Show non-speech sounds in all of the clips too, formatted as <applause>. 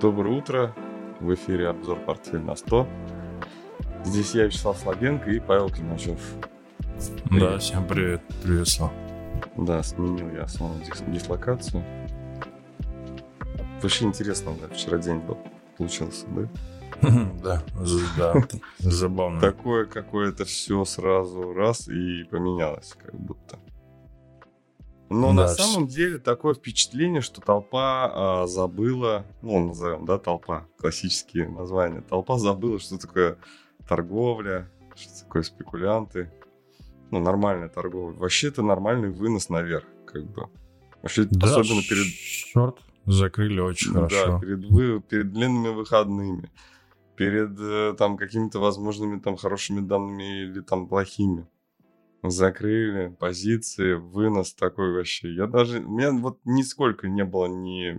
Доброе утро. В эфире обзор «Портфель на 100». Здесь я, Вячеслав Слабенко и Павел Климачев. Да, всем привет. Привет, Слав. Да, сменил я дис- дислокацию. Вообще интересно, да, вчера день был, получился, да? <laughs> Да, да, <laughs> забавно. Такое какое-то все сразу раз и поменялось, как будто. Но на Да, самом деле такое впечатление, что толпа а, забыла, ну, назовем, да, толпа, классические названия. Толпа забыла, что такое торговля, что такое спекулянты. Ну, нормальная торговля. Вообще это нормальный вынос наверх, как бы. Вообще, Да, особенно перед Шорт закрыли очень да, хорошо. перед, вы, перед длинными выходными, перед э, там какими-то возможными там хорошими данными или там плохими. Закрыли позиции, вынос такой вообще. Я даже, у меня вот нисколько не было ни, я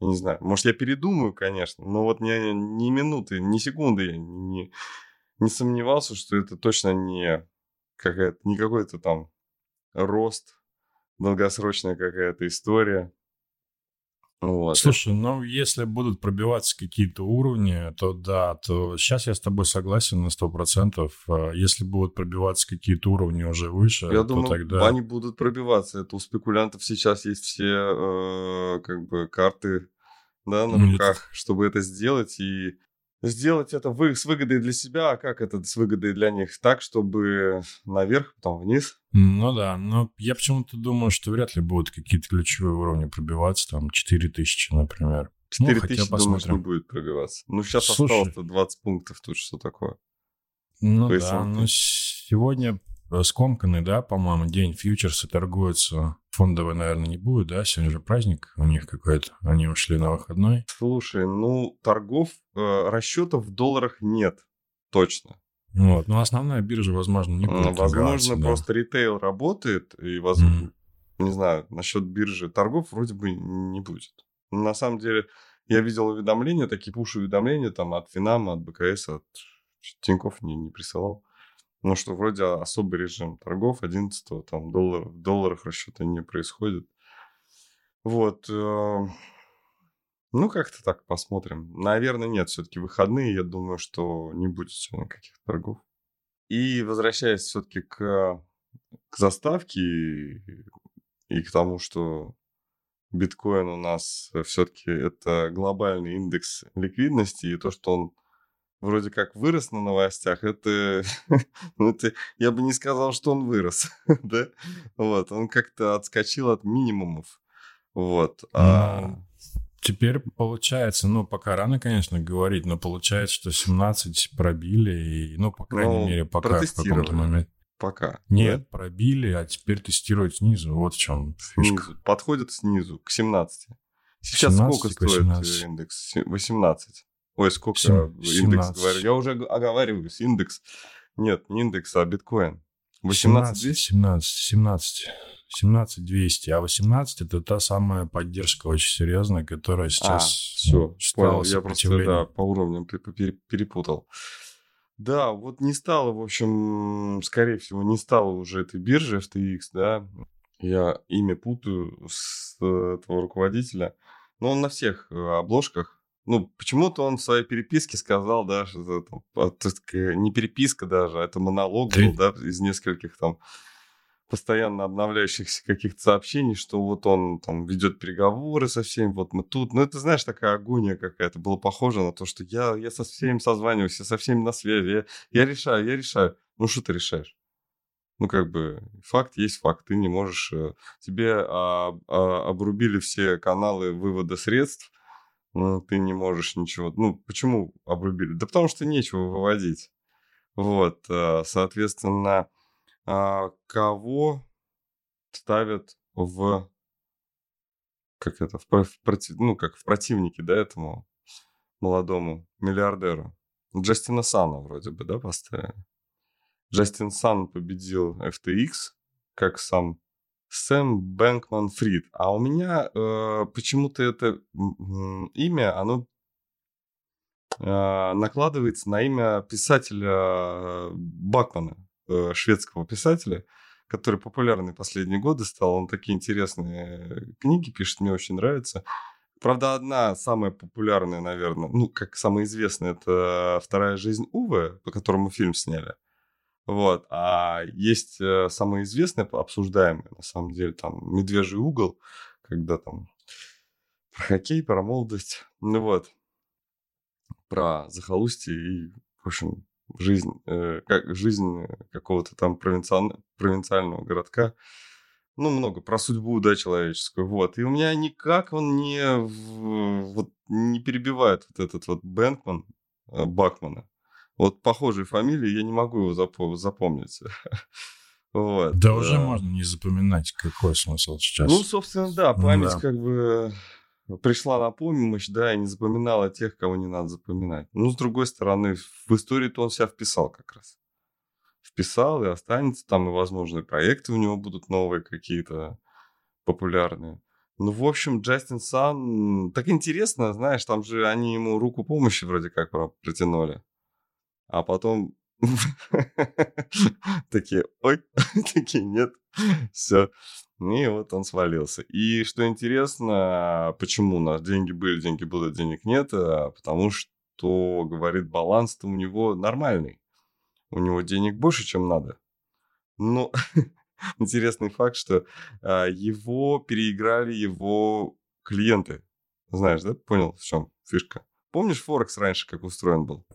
не знаю, может я передумаю, конечно, но вот ни, ни минуты, ни секунды я не, не сомневался, что это точно не какая-то, не какой-то там рост, долгосрочная какая-то история. Вот. Слушай, ну если будут пробиваться какие-то уровни, то да, то сейчас я с тобой согласен на 100%. А Если будут пробиваться какие-то уровни уже выше, Я то думаю, тогда... они будут пробиваться. Это у спекулянтов сейчас есть все э, как бы карты да, на Нет. руках, чтобы это сделать и сделать это вы, с выгодой для себя, а как это с выгодой для них? Так, чтобы наверх, потом вниз. Ну да, но я почему-то думаю, что вряд ли будут какие-то ключевые уровни пробиваться, там 4000, например. Ну, 4000, хотя думаешь, не посмотрим. будет пробиваться. Ну, сейчас Слушай. осталось-то 20 пунктов тут, что такое. Ну По да, ну сегодня э, скомканный, да, по-моему, день фьючерсы торгуются. Фондовый, наверное, не будет, да? Сегодня же праздник у них какой-то. Они ушли на выходной. Слушай, ну, торгов, э, расчетов в долларах нет. Точно. Вот. Но основная биржа, возможно, не будет Возможно, да. просто ритейл работает, и, воз- Мгм. не знаю, насчет биржи торгов вроде бы не будет. На самом деле, я видел уведомления, такие пуш-уведомления там от Финама, от БКС, от Тинькофф не, не присылал. Ну, что вроде особый режим торгов 11 там доллар, в долларах расчета не происходит. Вот. э, Ну, как-то так посмотрим. Наверное, нет, все-таки выходные, я думаю, что не будет сегодня каких торгов. И возвращаясь все-таки к, к заставке и, и к тому, что биткоин у нас все-таки это глобальный индекс ликвидности, и то, что он вроде как вырос на новостях, это, <laughs> ну, это я бы не сказал, что он вырос, <laughs> да? Вот, он как-то отскочил от минимумов. Вот. а- Ну, Теперь получается, ну, пока рано, конечно, говорить, но получается, что 17 пробили, и, ну, по крайней Ну, мере, пока в каком-то моменте. пока. Нет, пробили, а теперь тестируют снизу. Вот в чем да? фишка. Снизу. Подходит снизу, к 17. Сейчас 17 сколько стоит 18? э, индекс? Се- 18. Ой, сколько Сем- я индекс 17. говорю? Я уже оговариваюсь. Индекс. Нет, не индекс, а биткоин. 18 17, 200? 17, 17, 17 200, а 18 это та самая поддержка очень серьезная, которая сейчас все, ну, стала понял. Я просто, да, по уровням пе- пе- перепутал. Да, вот не стало, в общем, скорее всего, не стало уже этой биржи FTX, да. Я имя путаю с э, этого руководителя. Но он на всех э, обложках. Ну, почему-то он в своей переписке сказал, да, что это а, не переписка даже, а это монолог был, да, из нескольких там постоянно обновляющихся каких-то сообщений, что вот он там ведет переговоры со всеми, вот мы тут. Ну, это, знаешь, такая агония какая-то. Было похоже на то, что я, я со всеми созваниваюсь, я со всеми на связи, я, я решаю, я решаю. Ну, что ты решаешь? Ну, как бы, факт есть факт. Ты не можешь... э, Тебе а, а, обрубили все каналы вывода средств, ну, ты не можешь ничего... Ну, почему обрубили? Да потому что нечего выводить. Вот, э, соответственно, а, кого ставят в как это в, в проти- ну как в противники да этому молодому миллиардеру Джастина Сана вроде бы да поставили Джастин Сан победил FTX как сам Сэм Бэнкман Фрид а у меня э, почему-то это имя оно э, накладывается на имя писателя э, Бакмана, э, шведского писателя, который популярный последние годы стал. Он такие интересные книги пишет, мне очень нравится. Правда, одна самая популярная, наверное, ну, как самая известная, это «Вторая жизнь Увы», по которому фильм сняли. Вот. А есть э, самые известные, обсуждаемые, на самом деле, там «Медвежий угол», когда там про хоккей, про молодость. Ну вот. Про захолустье и, в общем, жизнь, э, как, жизнь какого-то там провинциального, провинциального городка. Ну, много про судьбу, да, человеческую. Вот. И у меня никак он не, вот, не перебивает вот этот вот Бэнкман, э, Бакмана. Вот похожие фамилии, я не могу его запом- запомнить. <laughs> Вот. Да, уже можно не запоминать, какой смысл сейчас. Ну, собственно, да, память да. как бы пришла на помощь, да, и не запоминала тех, кого не надо запоминать. Ну, с другой стороны, в истории-то он себя вписал как раз. Вписал и останется там, и, возможно, и проекты у него будут новые какие-то популярные. Ну, в общем, Джастин Сан... Так интересно, знаешь, там же они ему руку помощи вроде как протянули. А потом <laughs> такие, ой, <laughs> такие, нет, <laughs> все. И вот он свалился. И что интересно, почему у нас деньги были, деньги будут, денег нет, а потому что, говорит, баланс-то у него нормальный. У него денег больше, чем надо. Но интересный факт, что а, его переиграли его клиенты. Знаешь, да? Понял, в чем фишка? Помнишь Форекс раньше, как устроен был?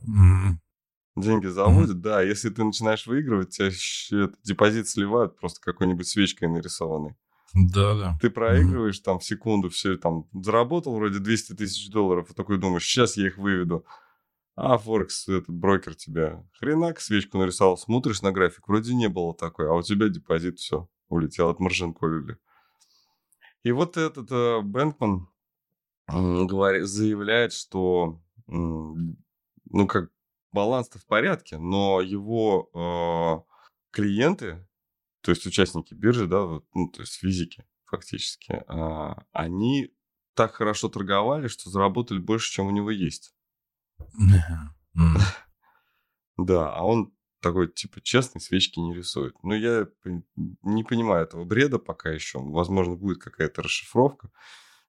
Деньги заводят, mm-hmm. да, если ты начинаешь выигрывать, тебя депозит сливают просто какой-нибудь свечкой нарисованной. Да, да. Ты проигрываешь mm-hmm. там в секунду, все там заработал вроде 200 тысяч долларов, и такой думаешь, сейчас я их выведу. А Форекс, этот брокер тебя хренак свечку нарисовал, смотришь на график, вроде не было такой, а у тебя депозит все, улетел от маржинколили. И вот этот э, Бэнкман говорит, заявляет, что ну как баланс-то в порядке, но его э, клиенты, то есть участники биржи, да, вот, ну, то есть физики фактически, э, они так хорошо торговали, что заработали больше, чем у него есть. <laughs> Да, а он такой, типа, честный, свечки не рисует. Но я не понимаю этого бреда пока еще. Возможно, будет какая-то расшифровка.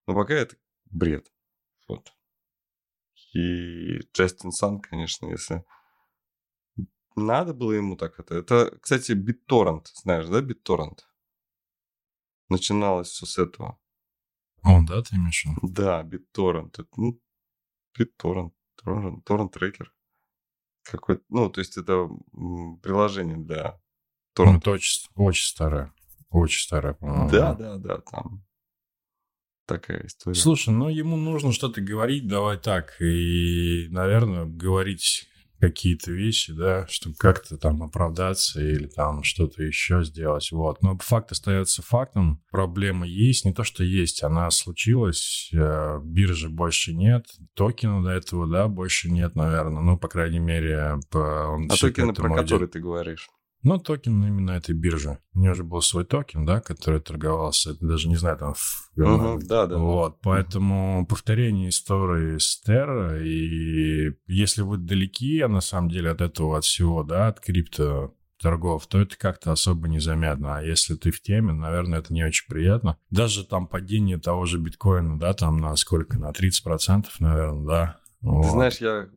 Но пока это бред. Вот. И Джастин Сан, конечно, если надо было ему так это. Это, кстати, BitTorrent, знаешь, да, BitTorrent? Начиналось все с этого. О, да, ты имеешь в виду? Да, BitTorrent. Это, ну, BitTorrent, Torrent, Torrent Tracker. Какой ну, то есть это приложение для торрент. Ну, это очень, очень старое. Очень старое, по-моему. Да, да, да, там такая история. Слушай, ну ему нужно что-то говорить, давай так. И, наверное, говорить какие-то вещи, да, чтобы как-то там оправдаться или там что-то еще сделать, вот. Но факт остается фактом, проблема есть, не то, что есть, она случилась, э, биржи больше нет, токена до этого, да, больше нет, наверное, ну, по крайней мере, по, он а токены, про которые ты говоришь? Ну, токен именно этой биржи. У нее же был свой токен, да, который торговался. Это даже не знаю, там... Угу, да, да. Вот, поэтому повторение истории с Terra, и если вы далеки, на самом деле, от этого, от всего, да, от крипто торгов, то это как-то особо незаметно. А если ты в теме, наверное, это не очень приятно. Даже там падение того же биткоина, да, там на сколько? На 30%, наверное, да. Вот. Ты знаешь, я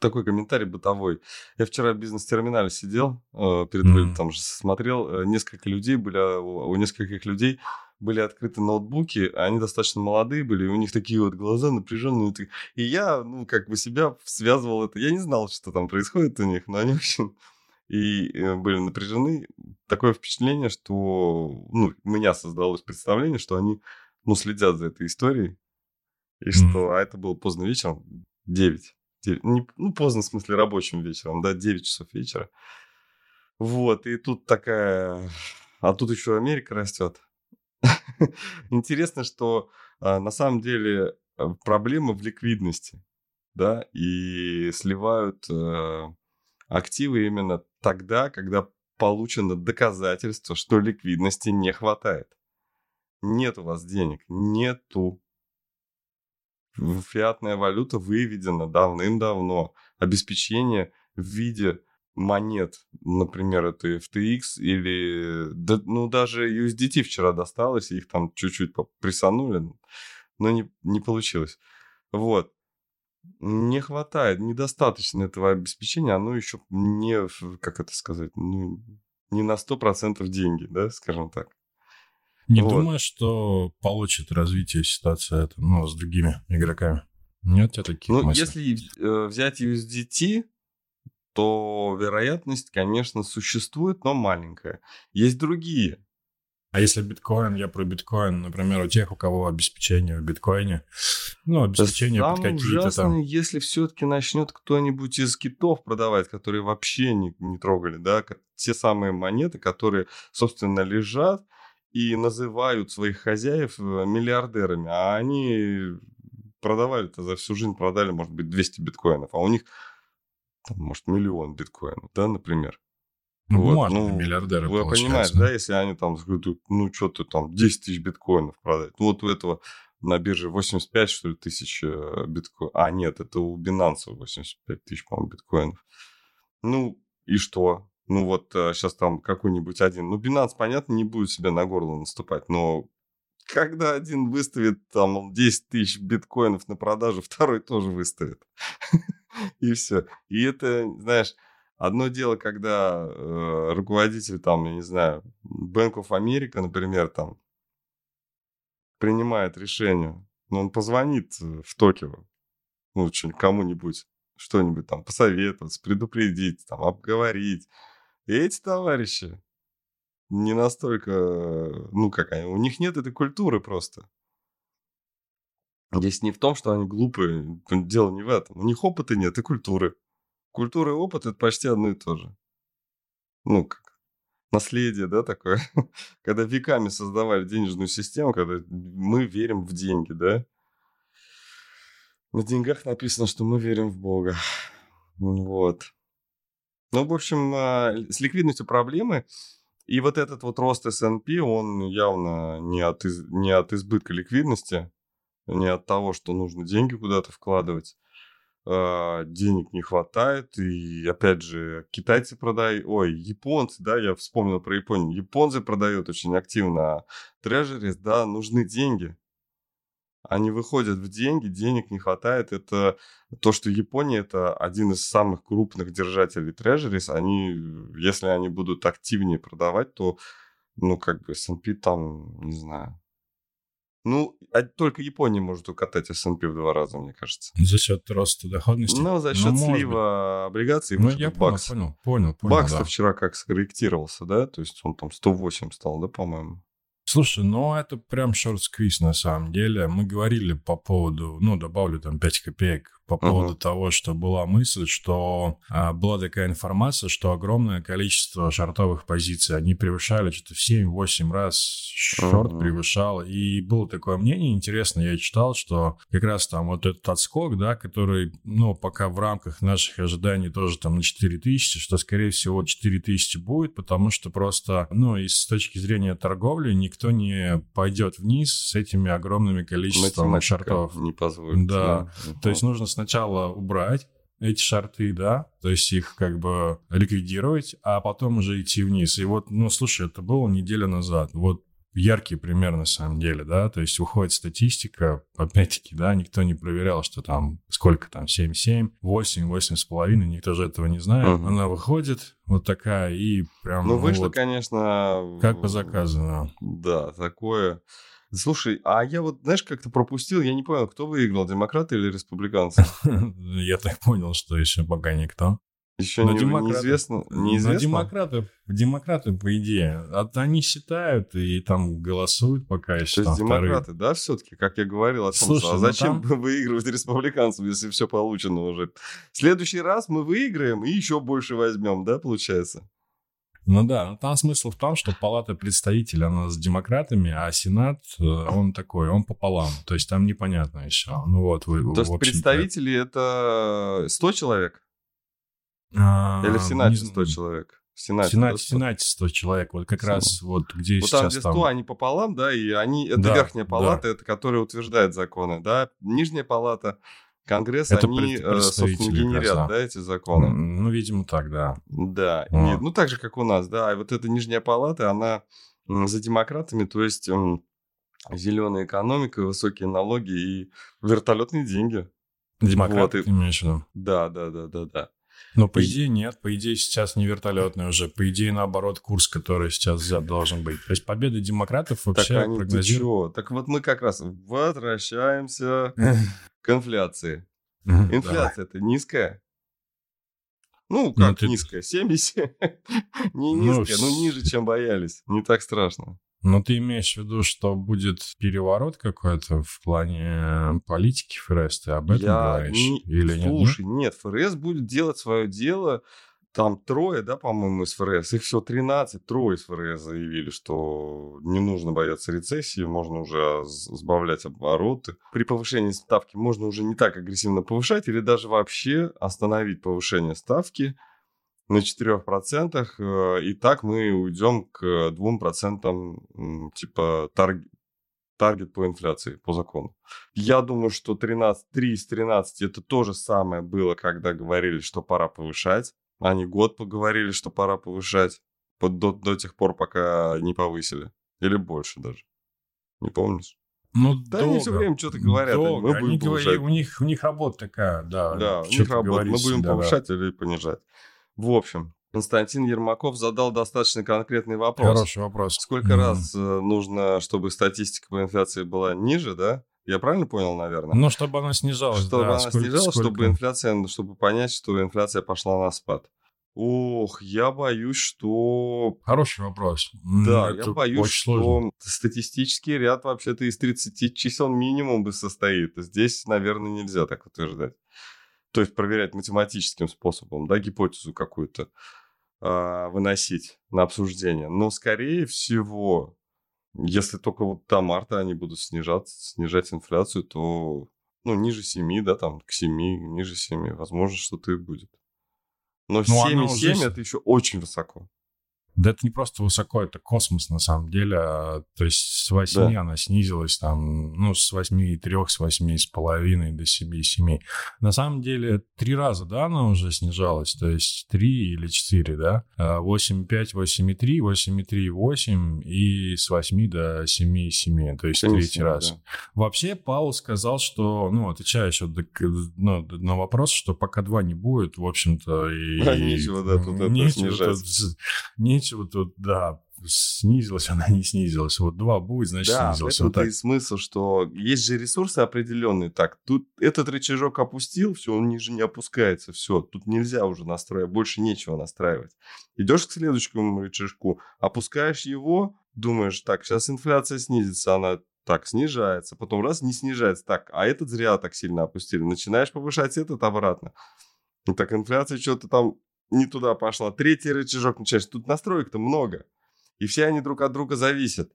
такой комментарий бытовой. Я вчера в бизнес-терминале сидел, э, перед mm-hmm. там же смотрел, э, несколько людей были, а, у нескольких людей были открыты ноутбуки, а они достаточно молодые были, и у них такие вот глаза напряженные. И я, ну, как бы себя связывал это. Я не знал, что там происходит у них, но они очень и э, были напряжены. Такое впечатление, что ну, у меня создалось представление, что они ну, следят за этой историей. И mm-hmm. что, а это было поздно вечером, 9 ну, поздно, в смысле, рабочим вечером, да, 9 часов вечера. Вот, и тут такая... А тут еще Америка растет. <laughs> Интересно, что а, на самом деле а, проблема в ликвидности, да, и сливают э, активы именно тогда, когда получено доказательство, что ликвидности не хватает. Нет у вас денег, нету фиатная валюта выведена давным-давно. Обеспечение в виде монет, например, это FTX или, да, ну, даже USDT вчера досталось, их там чуть-чуть присанули, но не, не получилось. Вот. Не хватает, недостаточно этого обеспечения, оно еще не, как это сказать, ну, не на 100% деньги, да, скажем так. Не вот. думаю, что получит развитие ситуация это, ну, с другими игроками. Нет тебя таких Ну, мыслей? если э, взять USDT, то вероятность, конечно, существует, но маленькая. Есть другие. А если биткоин, я про биткоин, например, у тех, у кого обеспечение в биткоине, ну, обеспечение Самое под какие-то ужасное, там... если все-таки начнет кто-нибудь из китов продавать, которые вообще не, не трогали, да, те самые монеты, которые, собственно, лежат и называют своих хозяев э, миллиардерами, а они продавали-то за всю жизнь, продали, может быть, 200 биткоинов, а у них, там, может, миллион биткоинов, да, например. Ну, Вот, бумажные ну, миллиардеры, Вы понимаете, да, если они там скажут, ну, что ты там, 10 тысяч биткоинов продать. Ну, вот у этого на бирже 85, что ли, тысяч э, биткоинов. А, нет, это у Binance 85 тысяч, по-моему, биткоинов. Ну, и что? Ну, вот сейчас там какой-нибудь один... Ну, Binance, понятно, не будет себе на горло наступать, но когда один выставит там 10 тысяч биткоинов на продажу, <laughs> второй тоже выставит. <laughs> И все. И это, знаешь, одно дело, когда э, руководитель там, я не знаю, Bank of America, например, там принимает решение, но он позвонит э, в Токио, ну, кому-нибудь, что-нибудь там посоветовать, предупредить, там, обговорить. Эти товарищи не настолько, ну, как они, у них нет этой культуры просто. Здесь не в том, что они глупые, дело не в этом. У них опыта нет и культуры. Культура и опыт – это почти одно и то же. Ну, как наследие, да, такое. <laughs> когда веками создавали денежную систему, когда мы верим в деньги, да. На деньгах написано, что мы верим в Бога. Вот. Ну, в общем, а, с ликвидностью проблемы. И вот этот вот рост S&P, он явно не от, из, не от избытка ликвидности, не от того, что нужно деньги куда-то вкладывать. А, денег не хватает. И опять же, китайцы продают, ой, японцы, да, я вспомнил про Японию. Японцы продают очень активно трежерис, да, нужны деньги. Они выходят в деньги, денег не хватает. Это то, что Япония это один из самых крупных держателей трежерис. Они, если они будут активнее продавать, то, ну, как бы S&P там, не знаю, ну, а только Япония может укатать S&P в два раза, мне кажется. За счет роста доходности? Ну, за счет ну, слива облигаций. Ну, я понял, бакс. понял, понял, понял. Бакс-то да. вчера как скорректировался, да? То есть он там 108 стал, да, по-моему? Слушай, ну это прям шорт-сквиз на самом деле. Мы говорили по поводу, ну, добавлю там 5 копеек, по поводу uh-huh. того, что была мысль, что а, была такая информация, что огромное количество шортовых позиций, они превышали что-то в 7-8 раз шорт uh-huh. превышал. И было такое мнение интересно, я читал, что как раз там вот этот отскок, да, который, ну, пока в рамках наших ожиданий тоже там на 4000, что, скорее всего, 4000 будет, потому что просто, ну, и с точки зрения торговли никто не пойдет вниз с этими огромными количеством Математика шортов. не позволит. Да, да. то есть нужно сначала убрать эти шарты, да, то есть их как бы ликвидировать, а потом уже идти вниз. И вот, ну, слушай, это было неделю назад. Вот яркий пример на самом деле, да, то есть выходит статистика, опять-таки, да, никто не проверял, что там, сколько там, 7,7, 8, 8,5, никто же этого не знает. Uh-huh. Она выходит вот такая и прям... Ну, вышло, вот, конечно... Как по заказу, Да, такое... Слушай, а я вот, знаешь, как-то пропустил, я не понял, кто выиграл, демократы или республиканцы? <laughs> Я так понял, что еще пока никто. Еще не, неизвестно, неизвестно. Но демократы, демократы, по идее, они считают и там голосуют пока еще. То есть демократы, да, все-таки, как я говорил о том, Слушай, а зачем ну там... <laughs> выигрывать республиканцам, если все получено уже? В следующий раз мы выиграем и еще больше возьмем, да, получается? Ну да, но там смысл в том, что палата представителей, она с демократами, а сенат, э, он такой, он пополам. То есть там непонятно еще. Ну вот, вы, То есть представители это 100 человек? А, Или в Сенате 100 человек? В Сенате, в Сенате, 100? Сенате 100 человек. Вот как Сенат. раз вот где вот сейчас там, где 100, там... они пополам, да, и они... Это Да, верхняя палата, да. это которая утверждает законы, да. Нижняя палата, Конгресс, Это они, э, собственно, генерят, да. да, эти законы. М, Ну, видимо, так, да. Да, и, А. ну так же, как у нас, да. И вот эта нижняя палата, она за демократами, то есть зеленая экономика, высокие налоги и вертолетные деньги. Демократы, Вот, и- имеешь в виду? Да, да, да, да, да. Но по идее нет, по идее сейчас не вертолетный уже, по идее наоборот курс, который сейчас взят, должен быть. То есть победа демократов Так вообще прогнозируют. чё? Так вот мы как раз возвращаемся <laughs> к инфляции. Инфляция это низкая? Ну, Ну, как ты- низкая? 70? <laughs> Не Ну, низкая, но с- ниже, чем боялись. Не так страшно. Но ты имеешь в виду, что будет переворот какой-то в плане политики ФРС? Ты об этом Я говоришь? не- Или нет? Слушай, нет, ФРС будет делать свое дело. Там трое, да, по-моему, из ФРС. Их всего 13. Трое из ФРС заявили, что не нужно бояться рецессии, можно уже сбавлять обороты. При повышении ставки можно уже не так агрессивно повышать или даже вообще остановить повышение ставки на 4%. э, И так мы уйдем к 2% м, типа тарг- таргет по инфляции, по закону. Я думаю, что 13, 3 из 13 это то же самое было, когда говорили, что пора повышать. Они год поговорили, что пора повышать до, до тех пор, пока не повысили. Или больше даже. Не помнишь? Ну, Да они всё время что-то говорят, они, долго. мы Они будем говорят, повышать. у них, у них работа такая, да. Да, у них работа. Мы говорить будем да. повышать или понижать. В общем, Константин Ермаков задал достаточно конкретный вопрос. Хороший вопрос. Сколько Мгм. раз э, нужно, чтобы статистика по инфляции была ниже, да? Я правильно понял, наверное? Ну, чтобы она снижалась, чтобы да. она сколько- снижалась, чтобы сколько? инфляция, чтобы понять, что инфляция пошла на спад. Ох, я боюсь, что... Хороший вопрос. Да, это я боюсь, очень сложно. что статистический ряд вообще-то из 30 чисел минимум бы состоит. Здесь, наверное, нельзя так утверждать. То есть проверять математическим способом, да, гипотезу какую-то а, выносить на обсуждение. Но, скорее всего, если только вот до марта они будут снижать, снижать инфляцию, то ну, ниже 7, да, там, к 7, ниже 7, возможно, что-то и будет. Но Ну, она 7,7 уже с- это еще очень высоко. Да это не просто высоко, это космос на самом деле. А, То есть с 8 она снизилась там, ну, с 8,3, с 8,5 до 7,7. На самом деле три раза, да, она уже снижалась, то есть 3 или 4, да? А 8,5, 8,3, 8,3, 8 и с 8 до 7,7, то есть 7,7, третий раз. да. Вообще, Паул сказал, что, ну, отвечая еще до- ну, на вопрос, что пока два не будет, в общем-то, и... А <laughs> нечего, да, тут это снижать. тут с- нечего тут, да, снизилась она, <laughs> не снизилась. Вот два будет, значит, Да, снизилась. этом Вот так. и смысл, что есть же ресурсы определенные. Так, тут этот рычажок опустил, все, он ниже не опускается, все, тут нельзя уже настраивать, больше нечего настраивать. Идешь к следующему рычажку, опускаешь его, думаешь, так, сейчас инфляция снизится, она так снижается, потом раз не снижается, так, а этот зря так сильно опустили, начинаешь повышать этот обратно. И так инфляция что-то там не туда пошла. Третий рычажок начинаешь, тут настроек-то много. И все они друг от друга зависят.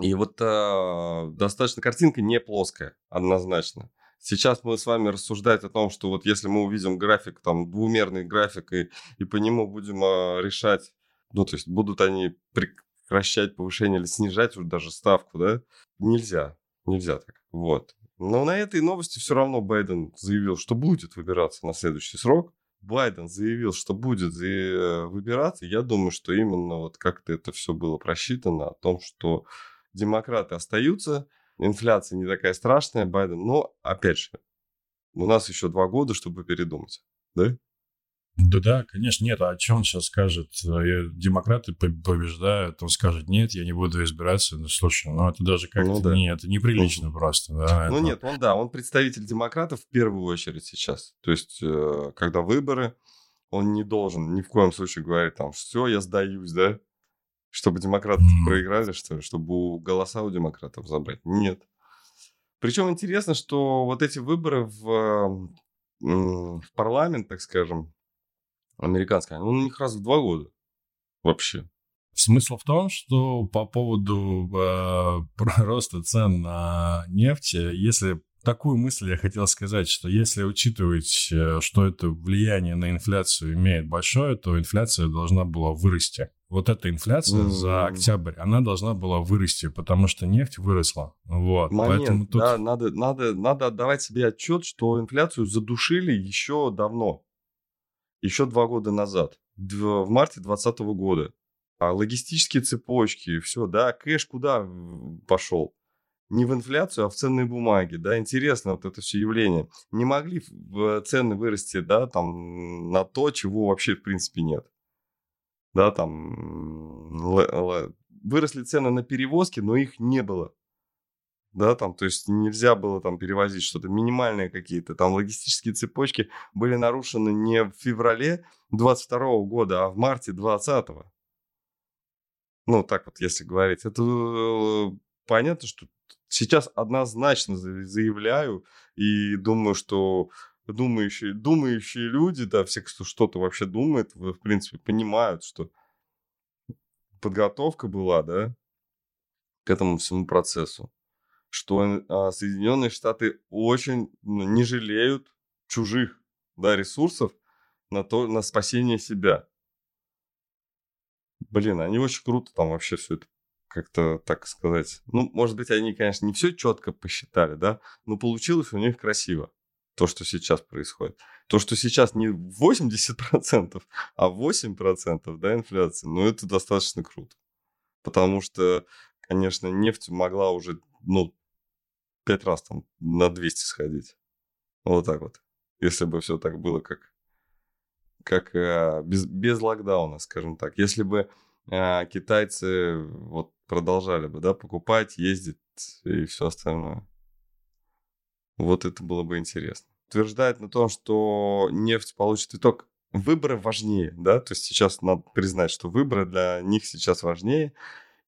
И вот э, достаточно картинка не плоская, однозначно. Сейчас мы с вами рассуждать о том, что вот если мы увидим график, там, двумерный график, и, и по нему будем э, решать, ну, то есть будут они прекращать повышение или снижать уже даже ставку, да, нельзя, нельзя так, вот. Но на этой новости все равно Байден заявил, что будет выбираться на следующий срок. Байден заявил, что будет выбираться. Я думаю, что именно вот как-то это все было просчитано о том, что демократы остаются, инфляция не такая страшная, Байден. Но, опять же, у нас еще два года, чтобы передумать. Да? Да, да, конечно, нет. А что он сейчас скажет? Э, Демократы по- побеждают, он скажет, нет, я не буду избираться. Ну, слушай, ну это даже как-то Ну да. не, это неприлично просто, да. Ну это- нет, он да, он представитель демократов в первую очередь сейчас. То есть, э, когда выборы, он не должен ни в коем случае говорить там, все, я сдаюсь, да? Чтобы демократы Мгм. проиграли, что? Чтобы у- голоса у демократов забрать. Нет. Причем интересно, что вот эти выборы в, в парламент, так скажем, американский, он у них раз в два года вообще. Смысл в том, что по поводу э, <laughs> роста цен на нефть, если такую мысль я хотел сказать, что если учитывать, э, что это влияние на инфляцию имеет большое, то инфляция должна была вырасти. Вот эта инфляция за М. октябрь, она должна была вырасти, потому что нефть выросла. Вот, Момент, поэтому тут... да, надо, надо, надо отдавать себе отчет, что инфляцию задушили еще давно. Еще два года назад. В марте 2020 года. А логистические цепочки, все, да, кэш куда пошел? Не в инфляцию, а в ценные бумаги, да, интересно вот это все явление. Не могли цены вырасти, да, там, на то, чего вообще в принципе нет. Да, там, выросли цены на перевозки, но их не было да, там, то есть нельзя было там перевозить что-то, минимальные какие-то, там логистические цепочки были нарушены не в феврале 22 года, а в марте 20 -го. Ну, так вот, если говорить. Это э, понятно, что сейчас однозначно заявляю и думаю, что думающие, думающие люди, да, все, кто что-то вообще думает, в принципе, понимают, что подготовка была, да, к этому всему процессу что а, Соединенные Штаты очень ну, не жалеют чужих да, ресурсов на, то, на спасение себя. Блин, они очень круто там вообще все это как-то, так сказать. Ну, может быть, они, конечно, не все четко посчитали, да, но получилось у них красиво. То, что сейчас происходит. То, что сейчас не 80%, <laughs> а 8% да, инфляции, ну, это достаточно круто. Потому что, конечно, нефть могла уже, ну, пять раз там на 200 сходить. Вот так вот. Если бы все так было, как, как э, без, без локдауна, скажем так. Если бы э, китайцы вот продолжали бы, да, покупать, ездить и все остальное. Вот это было бы интересно. Утверждает на том, что нефть получит итог. Выборы важнее, да, то есть сейчас надо признать, что выборы для них сейчас важнее.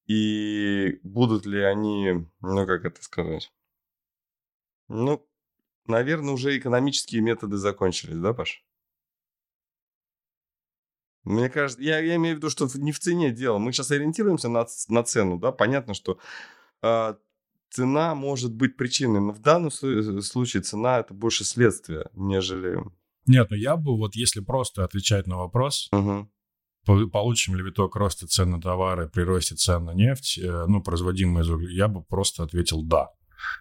И будут ли они, ну как это сказать, ну, наверное, уже экономические методы закончились, да, Паш? Мне кажется, я, я имею в виду, что не в цене дело. Мы сейчас ориентируемся на, на цену, да, понятно, что э, цена может быть причиной, но в данном случае цена это больше следствие, нежели... Нет, ну я бы вот, если просто отвечать на вопрос, угу. получим ли виток роста цен на товары при росте цен на нефть, э, ну, производимые из угля, я бы просто ответил «да».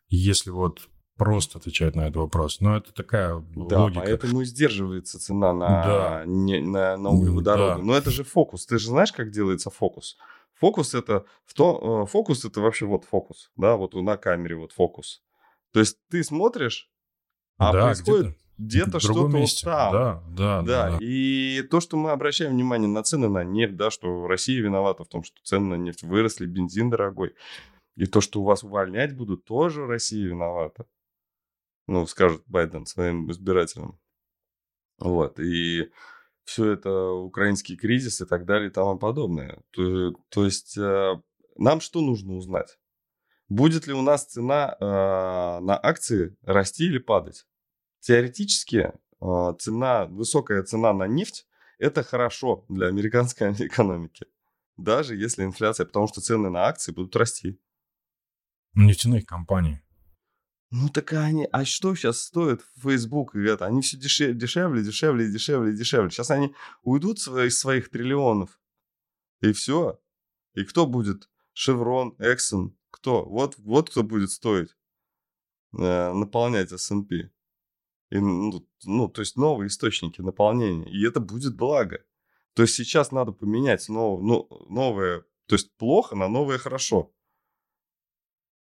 Если вот просто отвечать на этот вопрос. Но это такая да, логика. поэтому и сдерживается цена на, да. не, на, на углеводороды. Да. Но это же фокус. Ты же знаешь, как делается фокус? Фокус это в то, э, фокус это вообще вот фокус, да, вот на камере вот фокус. То есть ты смотришь, а да, происходит где-то, где что-то вот там. Да, да, да, да. И то, что мы обращаем внимание на цены на нефть, да, что Россия виновата в том, что цены на нефть выросли, бензин дорогой. И то, что у вас увольнять будут, тоже Россия виновата ну, скажет Байден своим избирателям. Вот, и все это украинский кризис и так далее и тому подобное. То, то есть э, нам что нужно узнать? Будет ли у нас цена э, на акции расти или падать? Теоретически э, цена, высокая цена на нефть – это хорошо для американской <laughs> экономики. Даже если инфляция, потому что цены на акции будут расти. Нефтяных компаний. Ну так они, а что сейчас стоит Facebook это? Они все дешевле, дешевле, дешевле, дешевле, дешевле. Сейчас они уйдут из своих триллионов. И все. И кто будет? Шеврон, Эксон, кто? Вот, вот кто будет стоить э, наполнять S&P. И, ну, ну, то есть новые источники наполнения. И это будет благо. То есть сейчас надо поменять нов, ну, новое, то есть плохо на новое хорошо.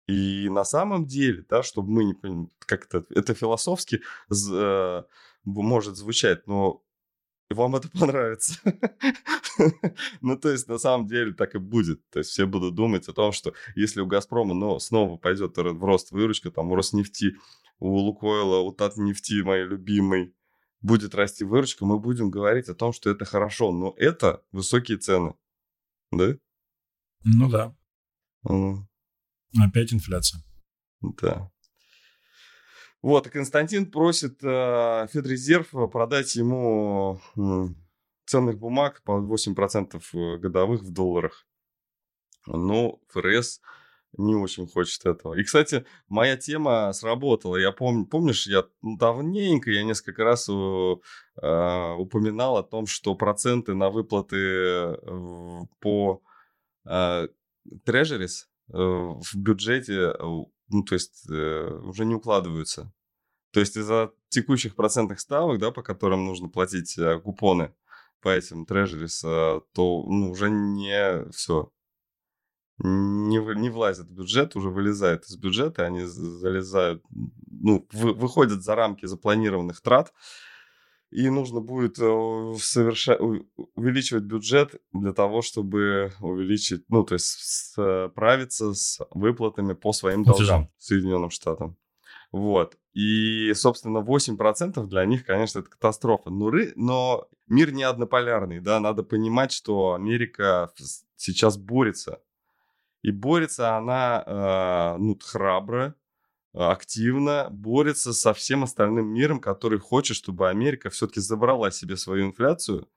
И на самом деле, да, чтобы мы не как-то это философски э, может звучать, но вам это <laughs> понравится. ну, то есть, на самом деле так и будет. То есть, все будут думать о том, что если у «Газпрома» ну, снова пойдет в рост выручка, там, у «Роснефти», у «Лукойла», у «Татнефти», моей любимой, будет расти выручка, мы будем говорить о том, что это хорошо. Но это высокие цены. Да? Ну да. Опять инфляция. Да. Вот, и Константин просит э, Федрезерв продать ему э, ценных бумаг по 8% э, годовых в долларах. Но ФРС не очень хочет этого. И, кстати, моя тема сработала. Я помню, помнишь, я давненько, я несколько раз у, э, упоминал о том, что проценты на выплаты э, по э, Э, в бюджете, э, ну, то есть э, уже не укладываются. То есть из-за текущих процентных ставок, да, по которым нужно платить купоны, по этим трежерис, то ну, уже не все. Не, не влазит в бюджет, уже вылезает из бюджета, они залезают, ну, вы, выходят за рамки запланированных трат, и нужно будет э, соверша... увеличивать бюджет для того, чтобы увеличить, ну, то есть справиться с выплатами по своим долгам Соединенным Штатам. Вот. И, собственно, 8% для них, конечно, это катастрофа. Но, ры... Но мир не однополярный, да, надо понимать, что Америка сейчас борется. И борется она, э, ну, храбро, активно борется со всем остальным миром, который хочет, чтобы Америка все-таки забрала себе свою инфляцию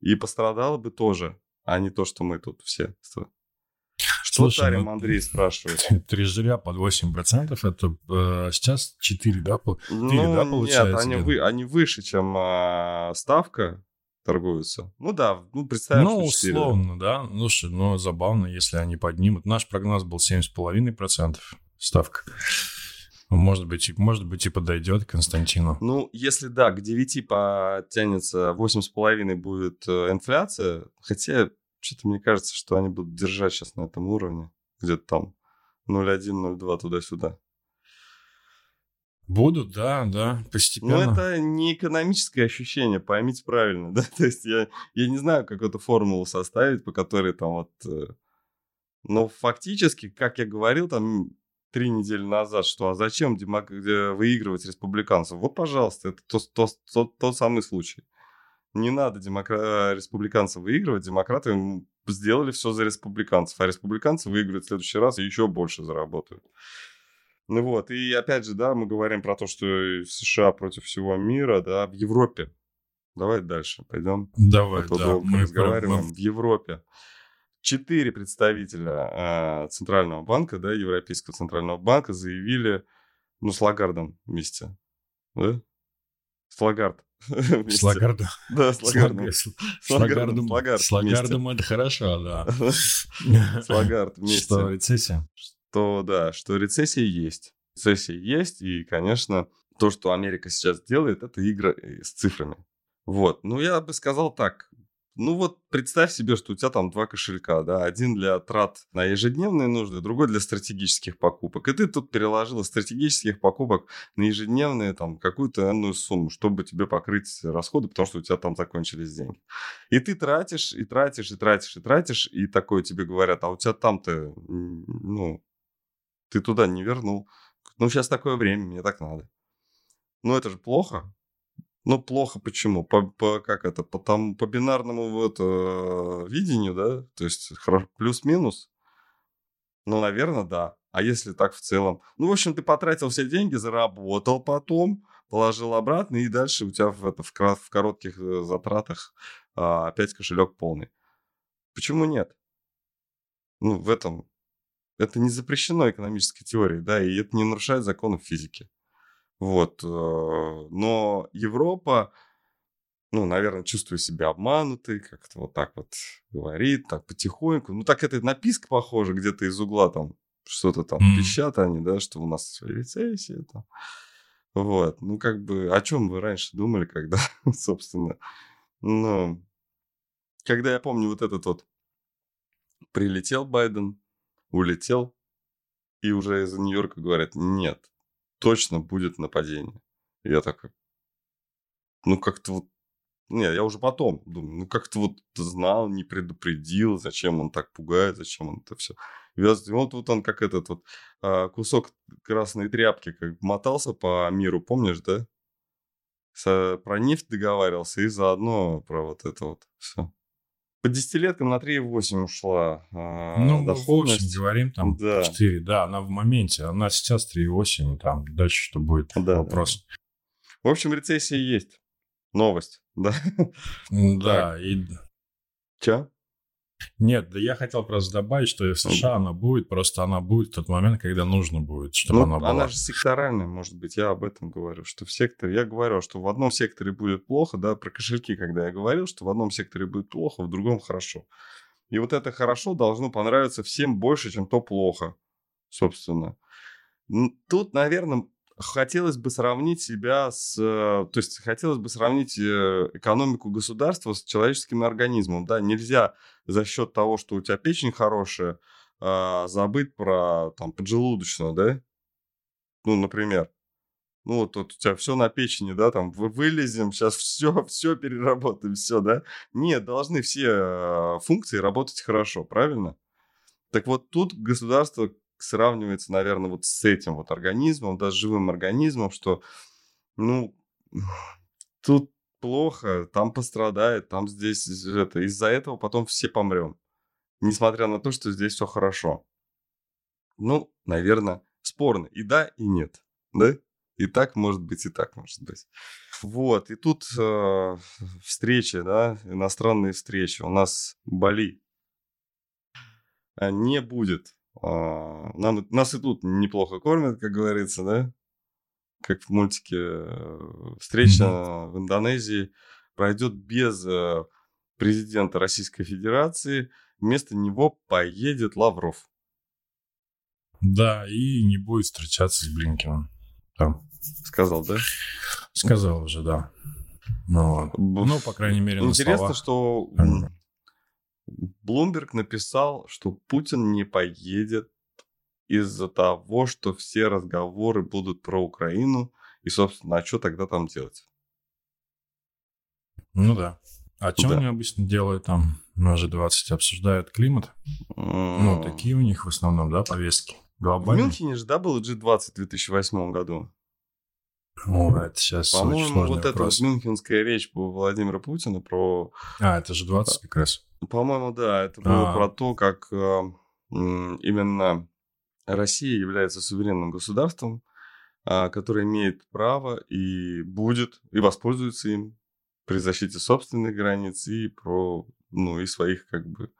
и пострадала бы тоже, а не то, что мы тут все. Что Слушай, Тарим ну, Андрей спрашивает? <laughs> Трежеря под 8%, это э, сейчас 4, да, 4, ну, да, получается? Нет, они, вы, они выше, чем э, ставка торгуются. Ну да, ну представим, Ну, что 4, условно, да. Ну, что, ну, забавно, если они поднимут. Наш прогноз был 7,5% ставка. Может быть, может быть, и подойдет Константину. Ну, если да, к 9 потянется 8,5 будет э, инфляция, хотя что-то мне кажется, что они будут держать сейчас на этом уровне, где-то там 0,1, 0,2 туда-сюда. Будут, да, да, ну, постепенно. Но это не экономическое ощущение, поймите правильно, <laughs> да, то есть я, я не знаю, как эту формулу составить, по которой там вот... Э, но фактически, как я говорил, там три недели назад, что а зачем демок... выигрывать республиканцев? Вот, пожалуйста, это тот, тот, тот, тот самый случай. Не надо демокра... республиканцев выигрывать, демократы сделали все за республиканцев, а республиканцы выиграют в следующий раз и еще больше заработают. Ну вот, и опять же, да, мы говорим про то, что США против всего мира, да, в Европе. Давай дальше пойдем. Давай, да. Мы разговариваем мы... в Европе четыре представителя э, Центрального банка, да, Европейского Центрального банка заявили, ну, с Лагардом вместе, да? С Лагард. <laughs> С Лагардом. Да, с Лагардом. С Лагардом, с Лагардом это хорошо, да. <laughs> С Лагард <laughs> вместе. Что рецессия? Что, да, что рецессия есть. Рецессия есть, и, конечно, то, что Америка сейчас делает, это игра с цифрами. Вот. Ну, я бы сказал так. Ну вот представь себе, что у тебя там два кошелька, да, один для трат на ежедневные нужды, другой для стратегических покупок. И ты тут переложил из стратегических покупок на ежедневные там какую-то энную сумму, чтобы тебе покрыть расходы, потому что у тебя там закончились деньги. И ты тратишь, и тратишь, и тратишь, и тратишь, и такое тебе говорят, а у тебя там-то, ну, ты туда не вернул. Ну, сейчас такое время, мне так надо. Ну, это же плохо. Ну, плохо почему? По, по как это? По, там, по бинарному вот, э, видению, да? То есть плюс-минус? Ну, наверное, да. А если так в целом? Ну, в общем, ты потратил все деньги, заработал потом, положил обратно, и дальше у тебя в, это, в, в коротких э, затратах а, опять кошелек полный. Почему нет? Ну, в этом... Это не запрещено экономической теорией, да, и это не нарушает законов физики. Вот. Э, но Европа, ну, наверное, чувствует себя обманутой, как-то вот так вот говорит, так потихоньку. Ну, так это написка похожа где-то из угла там, что-то там mm. пищат они, да, что у нас рецессия там. Вот, ну, как бы, о чем вы раньше думали, когда, <laughs> собственно, ну, когда я помню вот этот вот прилетел Байден, улетел, и уже из Нью-Йорка говорят, нет, точно будет нападение. я такой, ну как-то вот, не, я уже потом думаю, ну как-то вот знал, не предупредил, зачем он так пугает, зачем он это все. И вот, вот он как этот вот а, кусок красной тряпки как мотался по миру, помнишь, да? Про нефть договаривался и заодно про вот это вот все. По десятилеткам на 3,8 ушла э, Ну, доходность. в общем, говорим там да. 4. Да, она в моменте. Она сейчас 3,8. Там дальше что будет? Да, вопрос. Да. В общем, рецессия есть. Новость, да? <laughs> Да. И... Че? Нет, да я хотел просто добавить, что в США она будет, просто она будет в тот момент, когда нужно будет, чтобы ну, она была. Она же секторальная, может быть, я об этом говорю, что в секторе, я говорю, что в одном секторе будет плохо, да, про кошельки, когда я говорил, что в одном секторе будет плохо, в другом хорошо. И вот это хорошо должно понравиться всем больше, чем то плохо, собственно. Тут, наверное, хотелось бы сравнить себя с... э, То есть хотелось бы сравнить э, экономику государства с человеческим организмом. Да, нельзя за счет того, что у тебя печень хорошая, а, забыть про там поджелудочную, да? Ну, например. Ну, вот, вот у тебя все на печени, да, там вы- вылезем, сейчас все, <laughs> все переработаем, все, да? Нет, должны все э, функции работать хорошо, правильно? Так вот, тут государство сравнивается, наверное, вот с этим вот организмом, да, с живым организмом, что, ну, <laughs> тут плохо, там пострадает, там здесь это. Из-за этого потом все помрем. Несмотря на то, что здесь все хорошо. Ну, наверное, спорно. И да, и нет. Да? И так может быть, и так может быть. Вот, и тут э, <laughs> встречи, да, иностранные встречи. У нас Бали а, не будет. А, нам, нас и тут неплохо кормят, как говорится, да? Как в мультике э, встреча в Индонезии пройдет без э, президента Российской Федерации. Вместо него поедет Лавров. Да, и не будет встречаться с Блинкиным. Там. Сказал, да? Сказал уже, да. Ну, ну по крайней мере, на Интересно, словах. что. Блумберг написал, что Путин не поедет из-за того, что все разговоры будут про Украину. И, собственно, а что тогда там делать? Ну да. А что Да. они обычно делают там на G20? Обсуждают климат? Ну, М, такие у них в основном, да, повестки. В Глобальные. Мюнхене же, да, было G20 в 2008 году. О, это сейчас По-моему, вот эта вот вопрос. мюнхенская речь у Владимира Путина про... А, это же 20 как раз. По-моему, да, это было А. про то, как э, именно Россия является суверенным государством, а, которое имеет право и будет, и воспользуется им при защите собственных границ и про, ну, и своих, как бы,